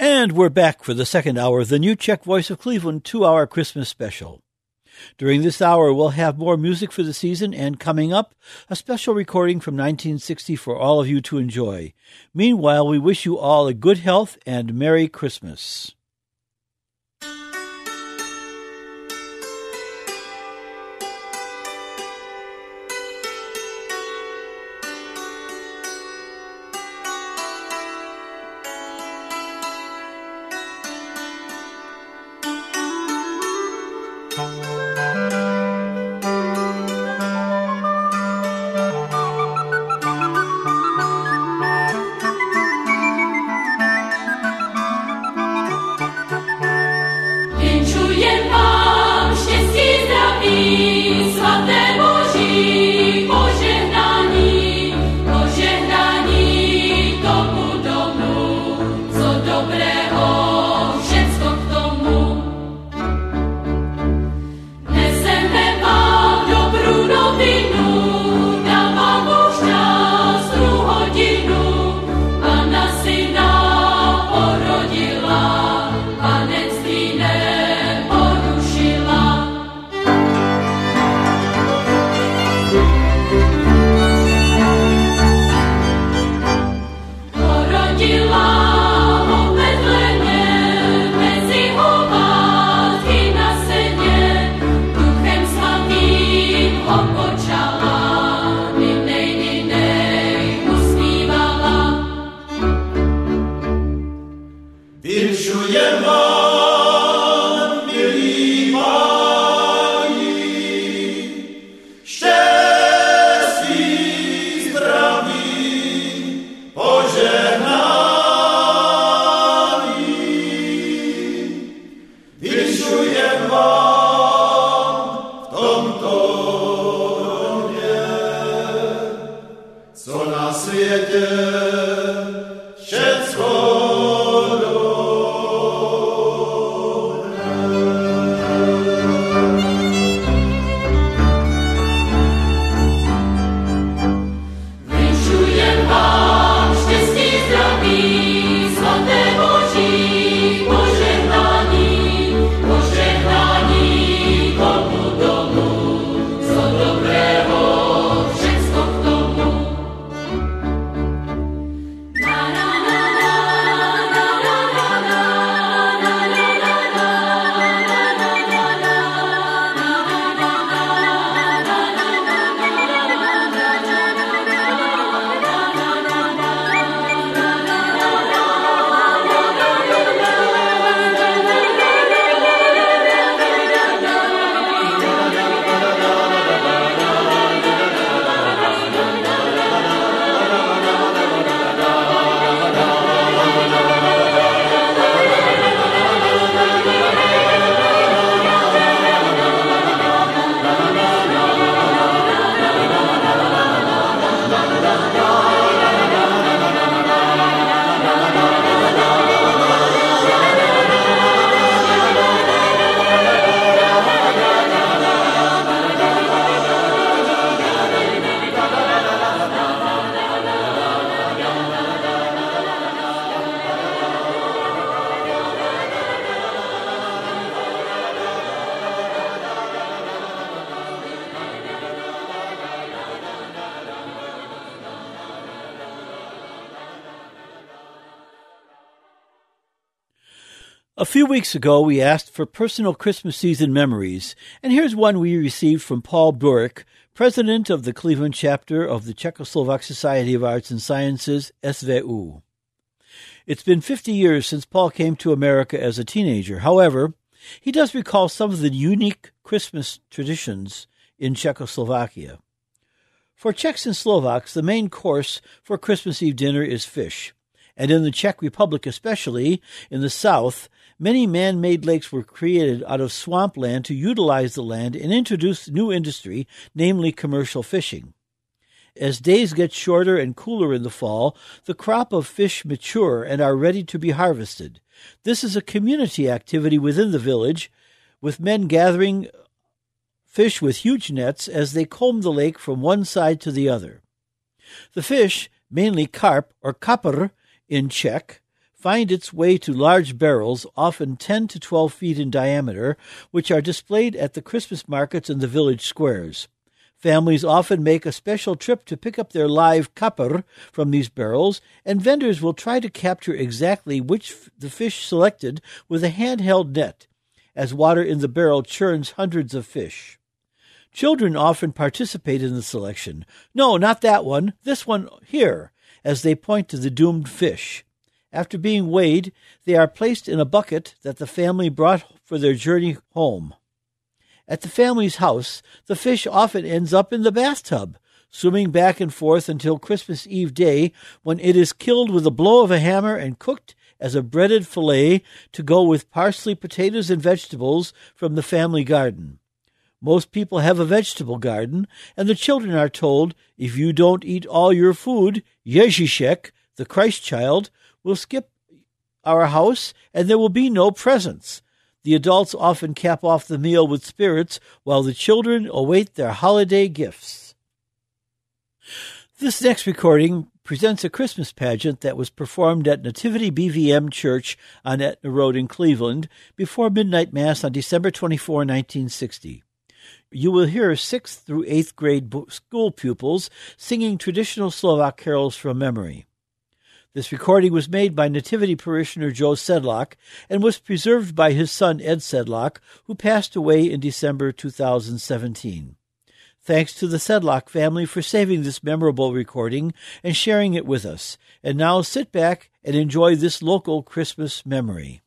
And we're back for the second hour of the new Czech Voice of Cleveland two hour Christmas special. During this hour, we'll have more music for the season, and coming up, a special recording from 1960 for all of you to enjoy. Meanwhile, we wish you all a good health and Merry Christmas. Weeks ago, we asked for personal Christmas season memories, and here's one we received from Paul Burek, president of the Cleveland chapter of the Czechoslovak Society of Arts and Sciences, SVU. It's been 50 years since Paul came to America as a teenager. However, he does recall some of the unique Christmas traditions in Czechoslovakia. For Czechs and Slovaks, the main course for Christmas Eve dinner is fish And in the Czech Republic, especially in the south, many man made lakes were created out of swampland to utilize the land and introduce new industry, namely commercial fishing. As days get shorter and cooler in the fall, the crop of fish mature and are ready to be harvested. This is a community activity within the village, with men gathering fish with huge nets as they comb the lake from one side to the other. The fish, mainly carp or kapr in Czech, find its way to large barrels, often 10 to 12 feet in diameter, which are displayed at the Christmas markets in the village squares. Families often make a special trip to pick up their live kapr from these barrels, and vendors will try to capture exactly which f- the fish selected with a handheld net, as water in the barrel churns hundreds of fish. Children often participate in the selection. No, not that one, this one here, as they point to the doomed fish. After being weighed, they are placed in a bucket that the family brought for their journey home. At the family's house, the fish often ends up in the bathtub, swimming back and forth until Christmas Eve day, when it is killed with a blow of a hammer and cooked as a breaded fillet to go with parsley, potatoes, and vegetables from the family garden. Most people have a vegetable garden, and the children are told, if you don't eat all your food, Ježíšek, the Christ child, will skip our house and there will be no presents. The adults often cap off the meal with spirits while the children await their holiday gifts. This next recording presents a Christmas pageant that was performed at Nativity BVM Church on Aetna Road in Cleveland before midnight mass on December 24, 1960. You will hear 6th through 8th grade school pupils singing traditional Slovak carols from memory. This recording was made by Nativity parishioner Joe Sedlock and was preserved by his son Ed Sedlock, who passed away in December 2017. Thanks to the Sedlock family for saving this memorable recording and sharing it with us. And now sit back and enjoy this local Christmas memory.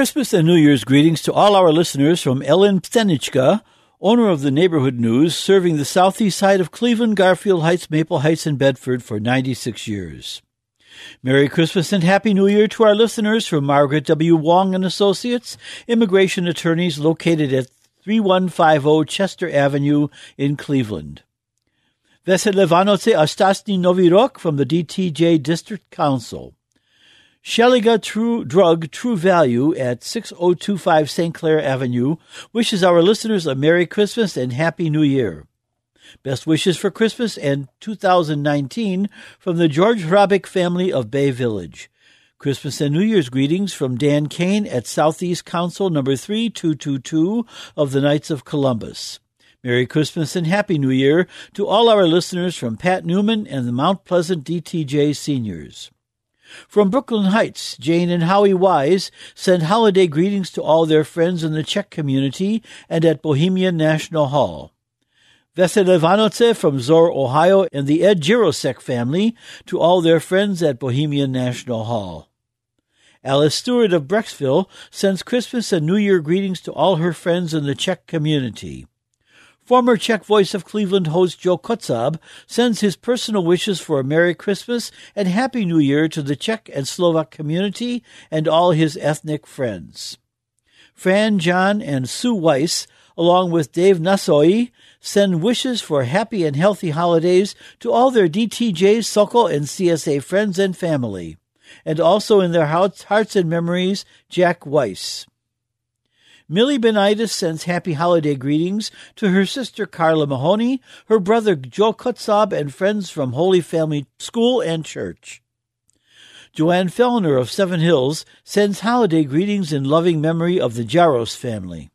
Christmas and New Year's greetings to all our listeners from Ellen Pstenichka, owner of the Neighborhood News, serving the southeast side of Cleveland, Garfield Heights, Maple Heights, and Bedford for 96 years. Merry Christmas and Happy New Year to our listeners from Margaret W. Wong and Associates, immigration attorneys located at 3150 Chester Avenue in Cleveland. Vesele Vanoce Astasny Novi Rok from the DTJ District Council. Sheliga True Drug True Value at 6025 St. Clair Avenue wishes our listeners a Merry Christmas and Happy New Year. Best wishes for Christmas and 2019 from the George Hrabick family of Bay Village. Christmas and New Year's greetings from Dan Kane at Southeast Council number 3222 of the Knights of Columbus. Merry Christmas and Happy New Year to all our listeners from Pat Newman and the Mount Pleasant DTJ seniors. From Brooklyn Heights, Jane and Howie Wise send holiday greetings to all their friends in the Czech community and at Bohemian National Hall. Vesele Vanoce from Zoar, Ohio, and the Ed Jirosek family to all their friends at Bohemian National Hall. Alice Stewart of Brecksville sends Christmas and New Year greetings to all her friends in the Czech community. Former Czech Voice of Cleveland host Joe Kotzab sends his personal wishes for a Merry Christmas and Happy New Year to the Czech and Slovak community and all his ethnic friends. Fran, John, and Sue Weiss, along with Dave Nasoy, send wishes for happy and healthy holidays to all their DTJ, Sokol, and CSA friends and family, and also in their hearts and memories, Jack Weiss. Millie Benitis sends happy holiday greetings to her sister Carla Mahoney, her brother Joe Kutzab, and friends from Holy Family School and Church. Joanne Fellner of Seven Hills sends holiday greetings in loving memory of the Jaros family.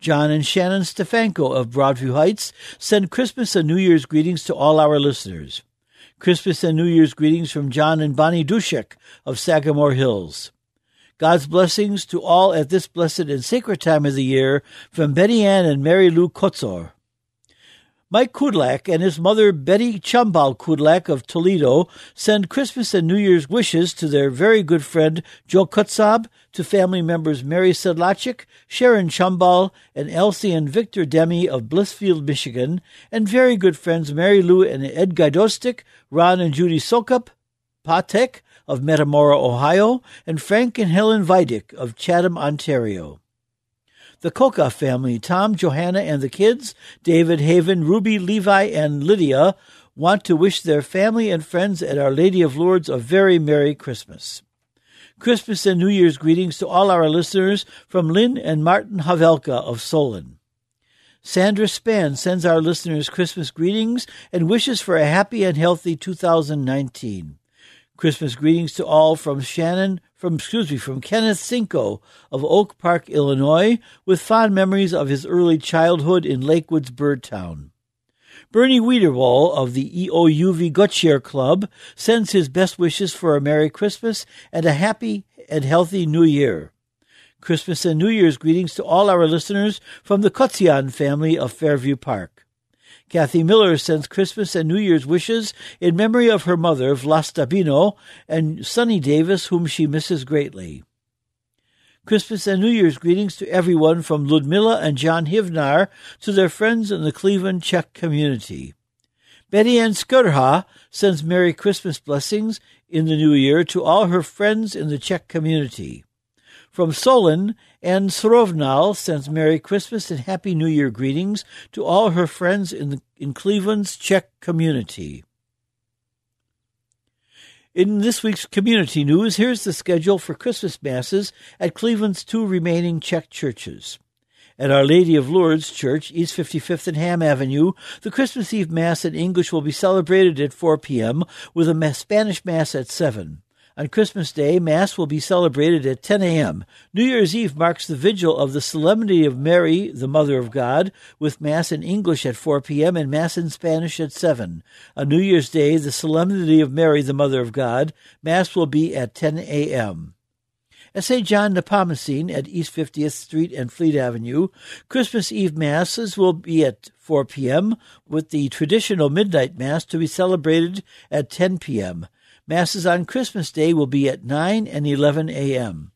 John and Shannon Stefanko of Broadview Heights send Christmas and New Year's greetings to all our listeners. Christmas and New Year's greetings from John and Bonnie Dushek of Sagamore Hills. God's blessings to all at this blessed and sacred time of the year from Betty Ann and Mary Lou Kotzor. Mike Kudlak and his mother Betty Chumbal Kudlak of Toledo send Christmas and New Year's wishes to their very good friend Joe Kutzab, to family members Mary Sedlachik, Sharon Chumbal, and Elsie and Victor Demi of Blissfield, Michigan, and very good friends Mary Lou and Ed Gaidostik, Ron and Judy Sokup, Patek, of Metamora, Ohio, and Frank and Helen Vidic of Chatham, Ontario. The Koka family, Tom, Johanna, and the kids, David, Haven, Ruby, Levi, and Lydia, want to wish their family and friends at Our Lady of Lourdes a very Merry Christmas. Christmas and New Year's greetings to all our listeners from Lynn and Martin Havelka of Solon. Sandra Span sends our listeners Christmas greetings and wishes for a happy and healthy 2019. Christmas greetings to all from Shannon, from excuse me, from Kenneth Cinco of Oak Park, Illinois, with fond memories of his early childhood in Lakewood's Birdtown. Bernie Wiederwall of the EOUV Gutshare Club sends his best wishes for a Merry Christmas and a happy and healthy New Year. Christmas and New Year's greetings to all our listeners from the Kotzian family of Fairview Park. Kathy Miller sends Christmas and New Year's wishes in memory of her mother, Vlasta Bino, and Sonny Davis, whom she misses greatly. Christmas and New Year's greetings to everyone from Ludmilla and John Hivnar to their friends in the Cleveland Czech community. Betty Ann Skurha sends Merry Christmas blessings in the new year to all her friends in the Czech community. From Solon, and Srovnal sends Merry Christmas and Happy New Year greetings to all her friends in, the, in Cleveland's Czech community. In this week's community news, here's the schedule for Christmas Masses at Cleveland's two remaining Czech churches. At Our Lady of Lourdes Church, East 55th and Hamm Avenue, the Christmas Eve Mass in English will be celebrated at 4 p.m. with a Spanish Mass at 7. On Christmas Day, Mass will be celebrated at 10 a.m. New Year's Eve marks the vigil of the Solemnity of Mary, the Mother of God, with Mass in English at 4 p.m. and Mass in Spanish at 7. On New Year's Day, the Solemnity of Mary, the Mother of God, Mass will be at 10 a.m. At St. John Nepomucene at East 50th Street and Fleet Avenue, Christmas Eve Masses will be at 4 p.m., with the traditional midnight Mass to be celebrated at 10 p.m. Masses on Christmas Day will be at 9 and 11 a.m.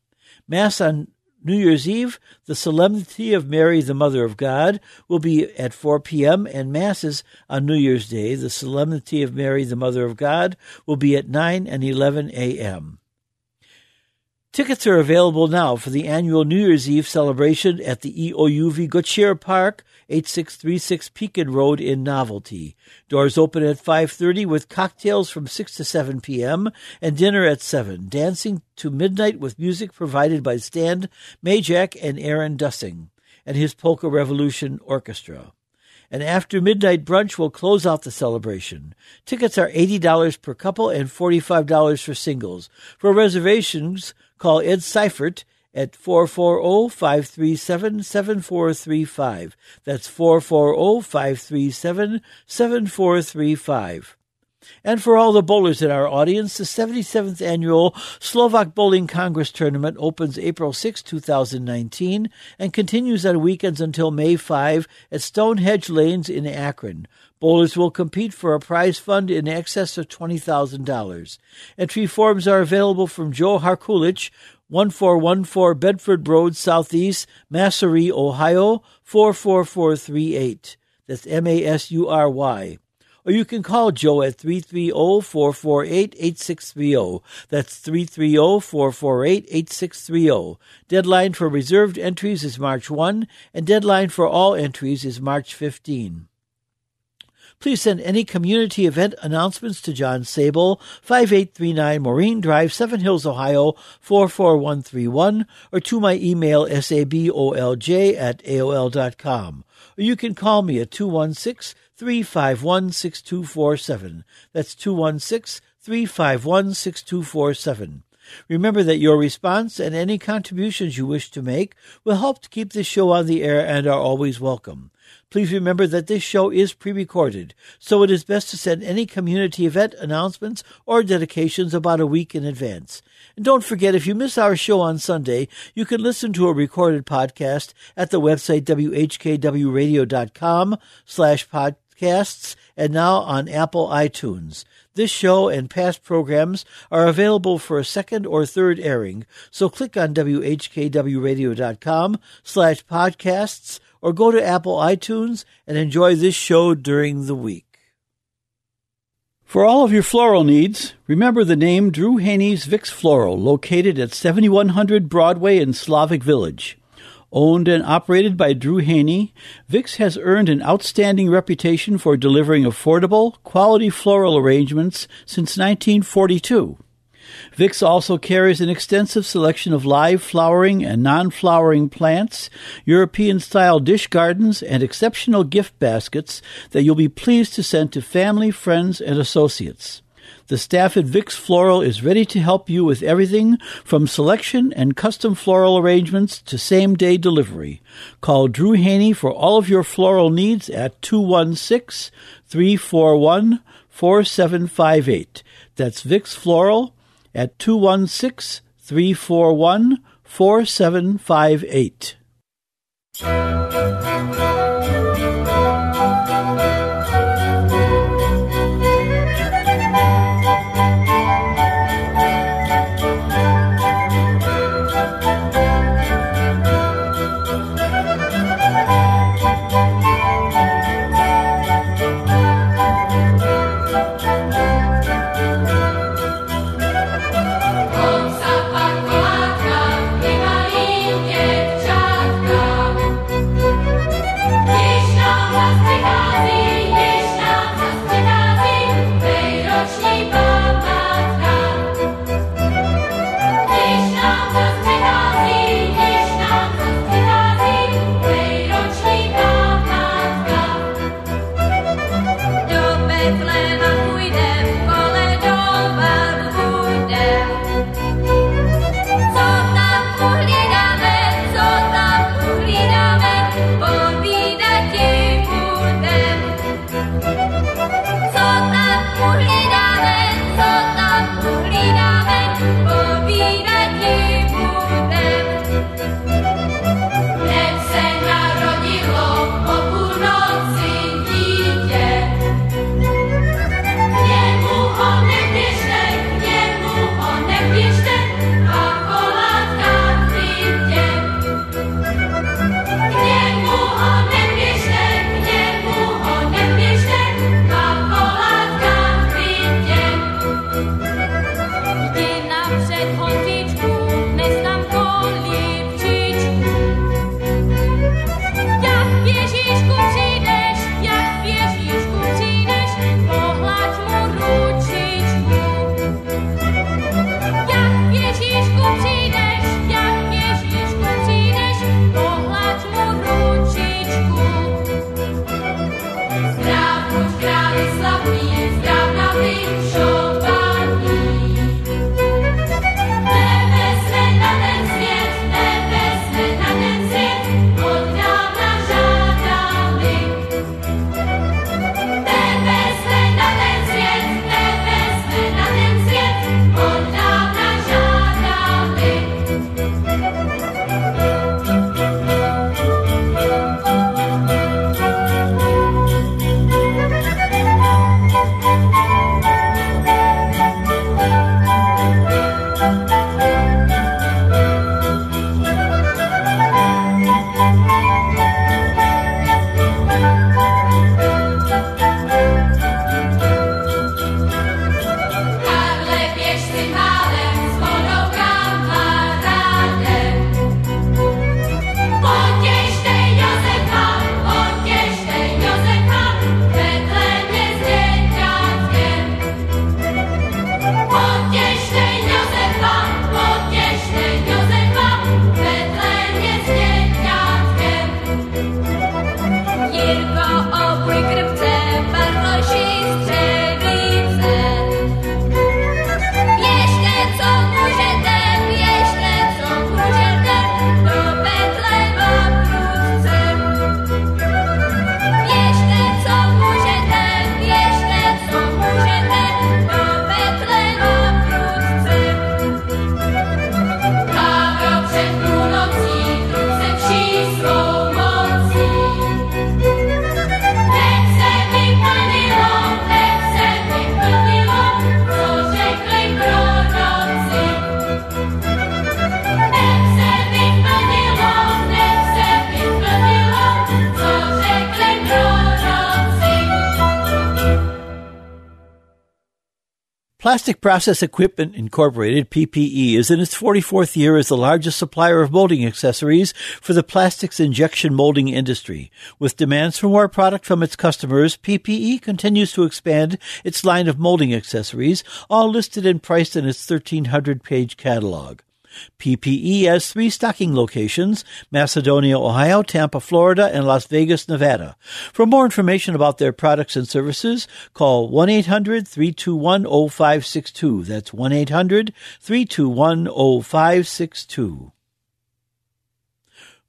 Mass on New Year's Eve, the Solemnity of Mary, the Mother of God, will be at 4 p.m., and Masses on New Year's Day, the Solemnity of Mary, the Mother of God, will be at 9 and 11 a.m. Tickets are available now for the annual New Year's Eve celebration at the EOUV Gautier Park, 8636 Pekin Road in Novelty. Doors open at 5:30 with cocktails from 6 to 7 p.m. and dinner at 7. Dancing to midnight with music provided by Stan Majak and Aaron Dussing and his Polka Revolution Orchestra. An after midnight brunch will close out the celebration. Tickets are $80 per couple and $45 for singles. For reservations, call Ed Seifert at 440-537-7435. That's 440-537-7435. And for all the bowlers in our audience, the 77th annual Slovak Bowling Congress tournament opens April 6, 2019, and continues on weekends until May 5 at Stonehenge Lanes in Akron. Bowlers will compete for a prize fund in excess of $20,000. Entry forms are available from Joe Harkulich, 1414 Bedford Road Southeast, Masury, Ohio 44438. That's M A S U R Y. Or you can call Joe at 330-448-8630. That's 330-448-8630. Deadline for reserved entries is March 1 and deadline for all entries is March 15. Please send any community event announcements to John Sabol, 5839 Maureen Drive, Seven Hills, Ohio, 44131, or to my email, sabolj at aol.com. Or you can call me at 216 351 6247. That's 216 351 6247. Remember that your response and any contributions you wish to make will help to keep this show on the air and are always welcome. Please remember that this show is pre-recorded, so it is best to send any community event announcements or dedications about a week in advance. And don't forget, if you miss our show on Sunday, you can listen to a recorded podcast at the website whkwradio.com slash podcasts and now on Apple iTunes. This show and past programs are available for a second or third airing, so click on whkwradio.com slash podcasts or go to Apple iTunes and enjoy this show during the week. For all of your floral needs, remember the name Drew Haney's Vix Floral, located at 7100 Broadway in Slavic Village. Owned and operated by Drew Haney, Vix has earned an outstanding reputation for delivering affordable, quality floral arrangements since 1942. Vix also carries an extensive selection of live flowering and non flowering plants, European style dish gardens, and exceptional gift baskets that you'll be pleased to send to family, friends, and associates. The staff at Vix Floral is ready to help you with everything from selection and custom floral arrangements to same day delivery. Call Drew Haney for all of your floral needs at 216 341 4758. That's Vix Floral at 216 341 4758. Plastic Process Equipment Incorporated, PPE, is in its 44th year as the largest supplier of molding accessories for the plastics injection molding industry. With demands for more product from its customers, PPE continues to expand its line of molding accessories, all listed and priced in its 1300 page catalog. PPE has three stocking locations Macedonia, Ohio, Tampa, Florida, and Las Vegas, Nevada. For more information about their products and services, call 1 800 321 0562. That's 1 800 321 0562.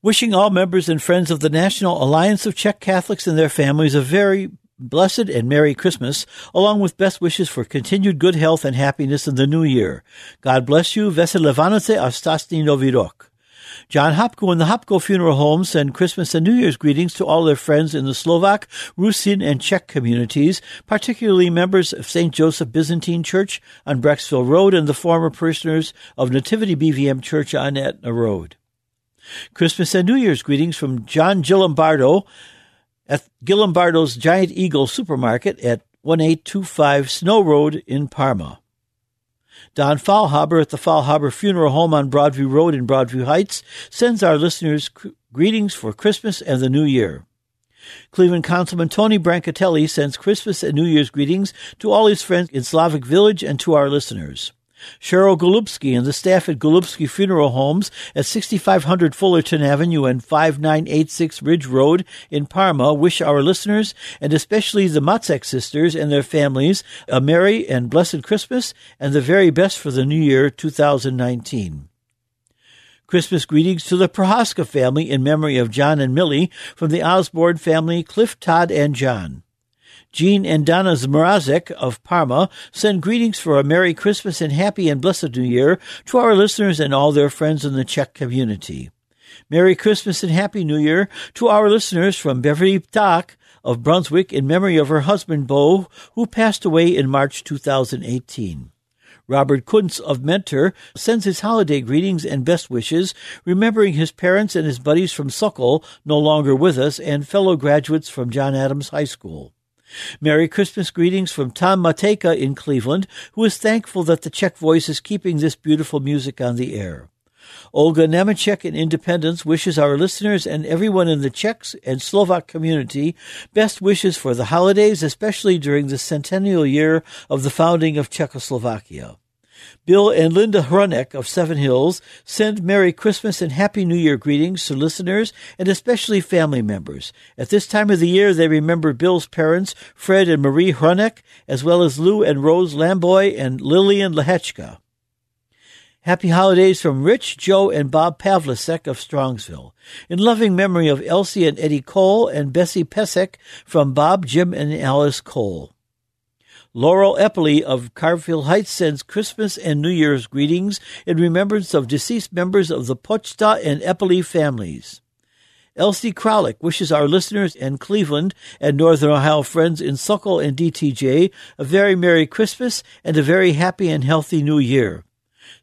Wishing all members and friends of the National Alliance of Czech Catholics and their families a very blessed and Merry Christmas, along with best wishes for continued good health and happiness in the new year. God bless you. Vesele Vánoce a Stasny Nový rok. John Hopko and the Hopko Funeral Home send Christmas and New Year's greetings to all their friends in the Slovak, Rusin, and Czech communities, particularly members of St. Joseph Byzantine Church on Brecksville Road and the former parishioners of Nativity BVM Church on Aetna Road. Christmas and New Year's greetings from John Gilombardo, at Gilombardo's Giant Eagle Supermarket at 1825 Snow Road in Parma. Don Fallhaber at the Fallhaber Funeral Home on Broadview Road in Broadview Heights sends our listeners greetings for Christmas and the New Year. Cleveland Councilman Tony Brancatelli sends Christmas and New Year's greetings to all his friends in Slavic Village and to our listeners. Cheryl Golubski and the staff at Golubski Funeral Homes at 6500 Fullerton Avenue and 5986 Ridge Road in Parma wish our listeners, and especially the Matzek sisters and their families, a merry and blessed Christmas and the very best for the new year 2019. Christmas greetings to the Prohaska family in memory of John and Millie from the Osborne family, Cliff, Todd, and John. Jean and Donna Zmrazek of Parma send greetings for a Merry Christmas and Happy and Blessed New Year to our listeners and all their friends in the Czech community. Merry Christmas and Happy New Year to our listeners from Beverly Tak of Brunswick in memory of her husband Bo, who passed away in March 2018. Robert Kuntz of Mentor sends his holiday greetings and best wishes, remembering his parents and his buddies from Sokol, no longer with us, and fellow graduates from John Adams High School. Merry Christmas greetings from Tom Mateka in Cleveland, who is thankful that the Czech voice is keeping this beautiful music on the air. Olga Nemechek in Independence wishes our listeners and everyone in the Czech and Slovak community best wishes for the holidays, especially during the centennial year of the founding of Czechoslovakia. Bill and Linda Hronek of Seven Hills send Merry Christmas and Happy New Year greetings to listeners and especially family members. At this time of the year, they remember Bill's parents, Fred and Marie Hronek, as well as Lou and Rose Lamboy and Lillian Lehechka. Happy holidays from Rich, Joe, and Bob Pavlicek of Strongsville. In loving memory of Elsie and Eddie Cole and Bessie Pesek from Bob, Jim, and Alice Cole. Laurel Eppley of Carville Heights sends Christmas and New Year's greetings in remembrance of deceased members of the Pochta and Eppley families. Elsie Kralik wishes our listeners in Cleveland and Northern Ohio friends in Sokol and DTJ a very Merry Christmas and a very happy and healthy New Year.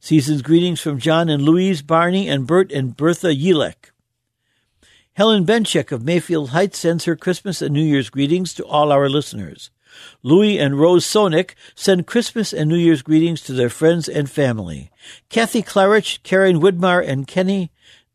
Season's greetings from John and Louise, Barney, and Bert and Bertha Yelek. Helen Benchek of Mayfield Heights sends her Christmas and New Year's greetings to all our listeners. Louis and Rose Sonic send Christmas and New Year's greetings to their friends and family. Kathy Clarich, Karen Widmar, and Kenny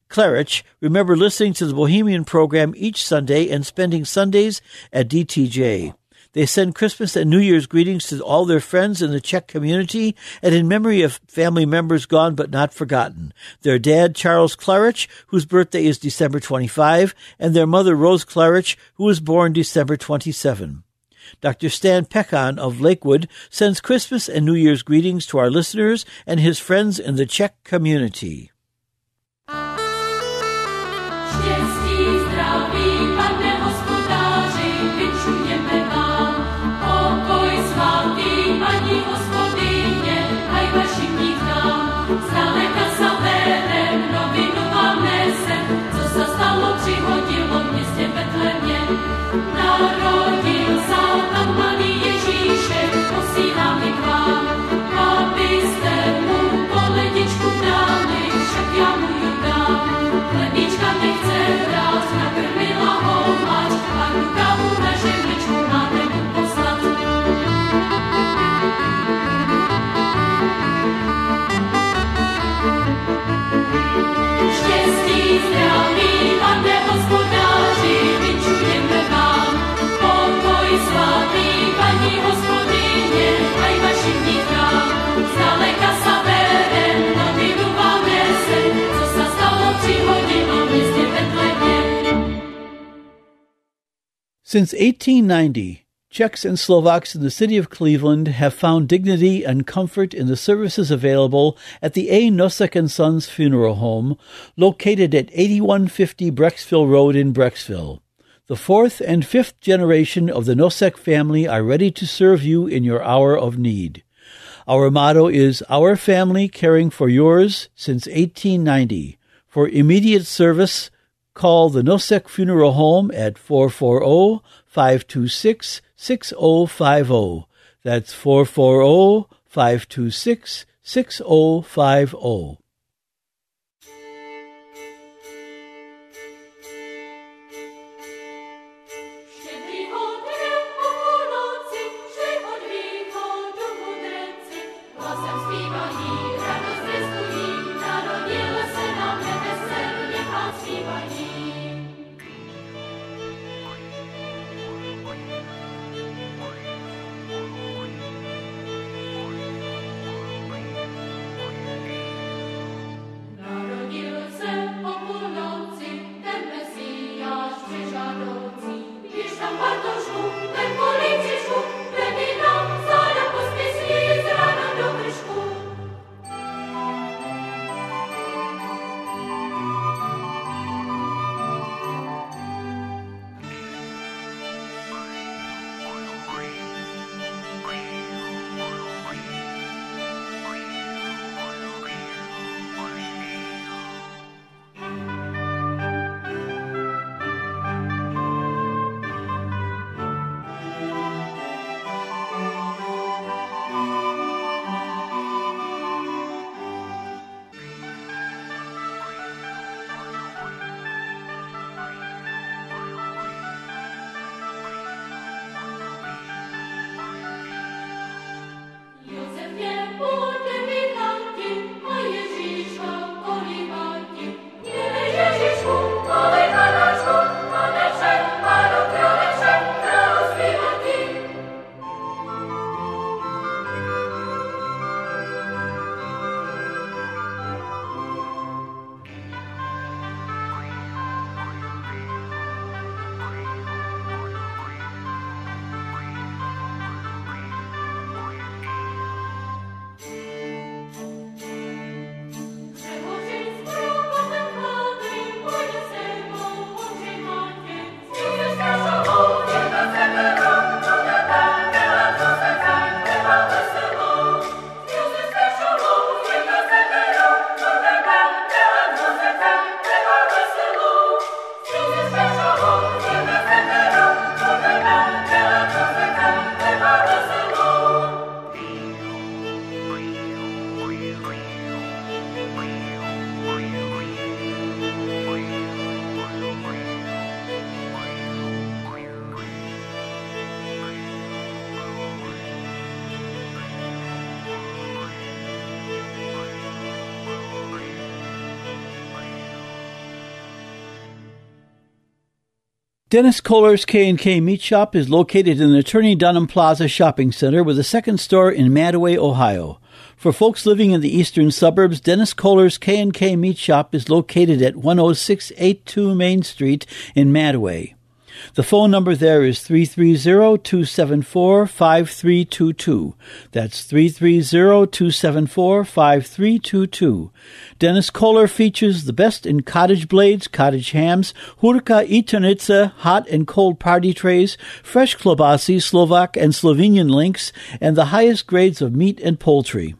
Clarich remember listening to the Bohemian program each Sunday and spending Sundays at DTJ. They send Christmas and New Year's greetings to all their friends in the Czech community and in memory of family members gone but not forgotten. Their dad, Charles Clarich, whose birthday is December 25, and their mother, Rose Clarich, who was born December 27. Dr. Stan Pekon of Lakewood sends Christmas and New Year's greetings to our listeners and his friends in the Czech community. Since 1890, Czechs and Slovaks in the city of Cleveland have found dignity and comfort in the services available at the A. Nosek and Sons Funeral Home, located at 8150 Brecksville Road in Brecksville. The fourth and fifth generation of the Nosek family are ready to serve you in your hour of need. Our motto is Our Family Caring for Yours since 1890. For immediate service, call the Nosek Funeral Home at 440 526 6050. That's 440 526 6050. Dennis Kohler's K&K Meat Shop is located in the Turney Dunham Plaza Shopping Center with a second store in Mantua, Ohio. For folks living in the eastern suburbs, Dennis Kohler's K&K Meat Shop is located at 10682 Main Street in Mantua. The phone number there is 330-274-5322. That's 330-274-5322. Dennis Kohler features the best in cottage blades, cottage hams, hurka i hot and cold party trays, fresh klobasi, Slovak and Slovenian links, and the highest grades of meat and poultry.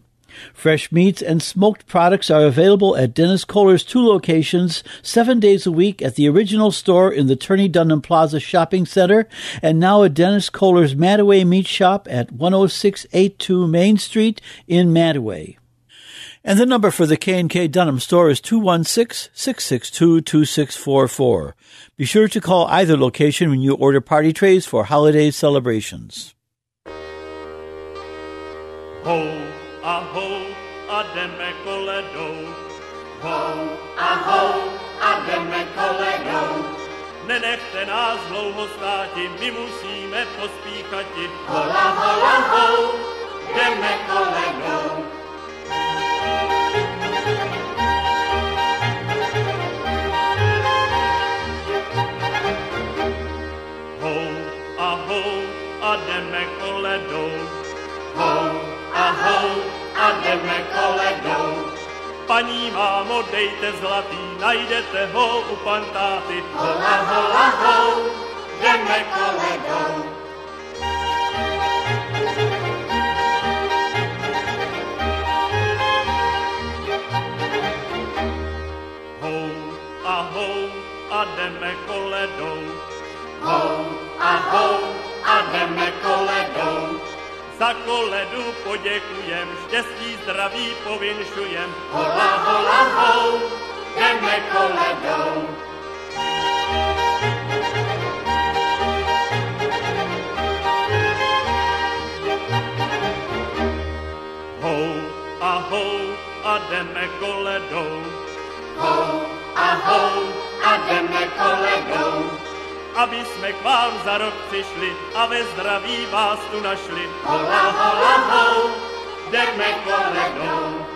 Fresh meats and smoked products are available at Dennis Kohler's two locations, seven days a week at the original store in the Turney Dunham Plaza Shopping Center, and now at Dennis Kohler's Mantua Meat Shop at 10682 Main Street in Mantua. And the number for the K&K Dunham store is 216-662-2644. Be sure to call either location when you order party trays for holiday celebrations. Ho aho, a jdeme koledou. Ho, aho, a jdeme koledou. Nenechte nás dlouho státi, my musíme pospíchati. Hola, hola, ho, jdeme koledou. Paní mámo, dejte zlatý, najdete ho u pantáty. Hola, hola, hou, jdeme koledou. a jdeme koledou. Hou a hou a jdeme koledou. Za koledu poděkujem, štěstí zdraví povinšujem. Hola, hola, hou, jdeme koledou. Hou a hou a jdeme koledou. Hou a hou a jdeme koledou. Aby jsme k vám za rok přišli a ve zdraví vás tu našli. Hola, hola, hou, jdeme koledou.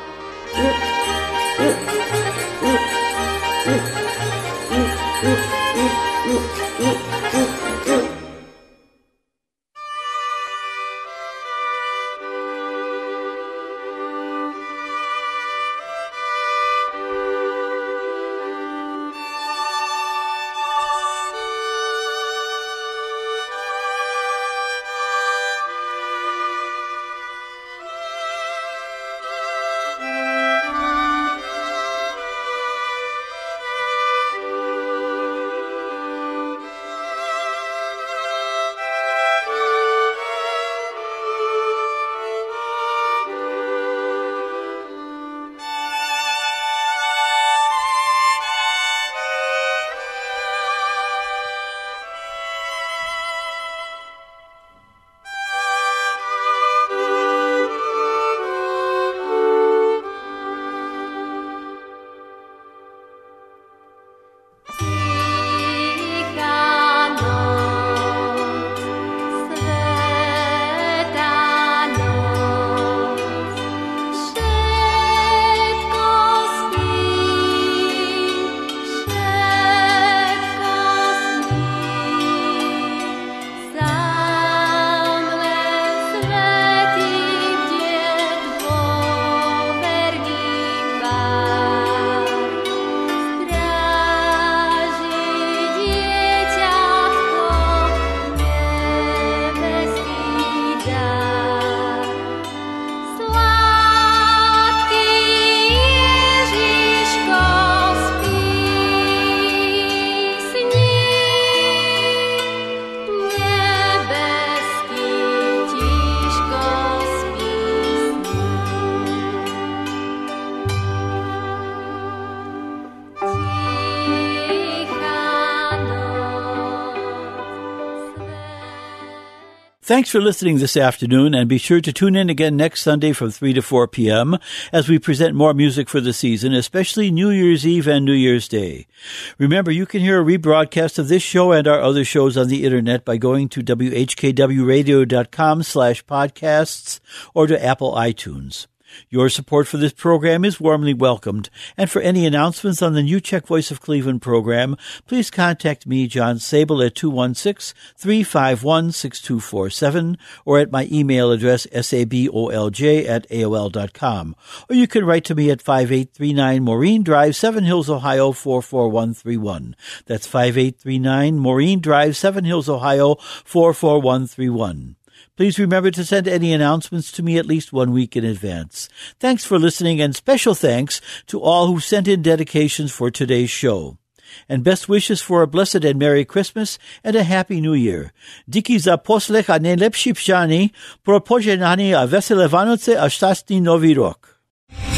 Thanks for listening this afternoon, and be sure to tune in again next Sunday from 3 to 4 p.m. as we present more music for the season, especially New Year's Eve and New Year's Day. Remember, you can hear a rebroadcast of this show and our other shows on the internet by going to whkwradio.com slash podcasts or to Apple iTunes. Your support for this program is warmly welcomed, and for any announcements on the New Czech Voice of Cleveland program, please contact me, John Sabol, at 216-351-6247, or at my email address, sabolj at aol.com. Or you can write to me at 5839 Maureen Drive, Seven Hills, Ohio, 44131. That's 5839 Maureen Drive, Seven Hills, Ohio, 44131. Please remember to send any announcements to me at least one week in advance. Thanks for listening and special thanks to all who sent in dedications for today's show. And best wishes for a blessed and Merry Christmas and a Happy New Year. Diki za poslech a najlepší přání pro poženání a veselé Vánoce a šťastný nový rok.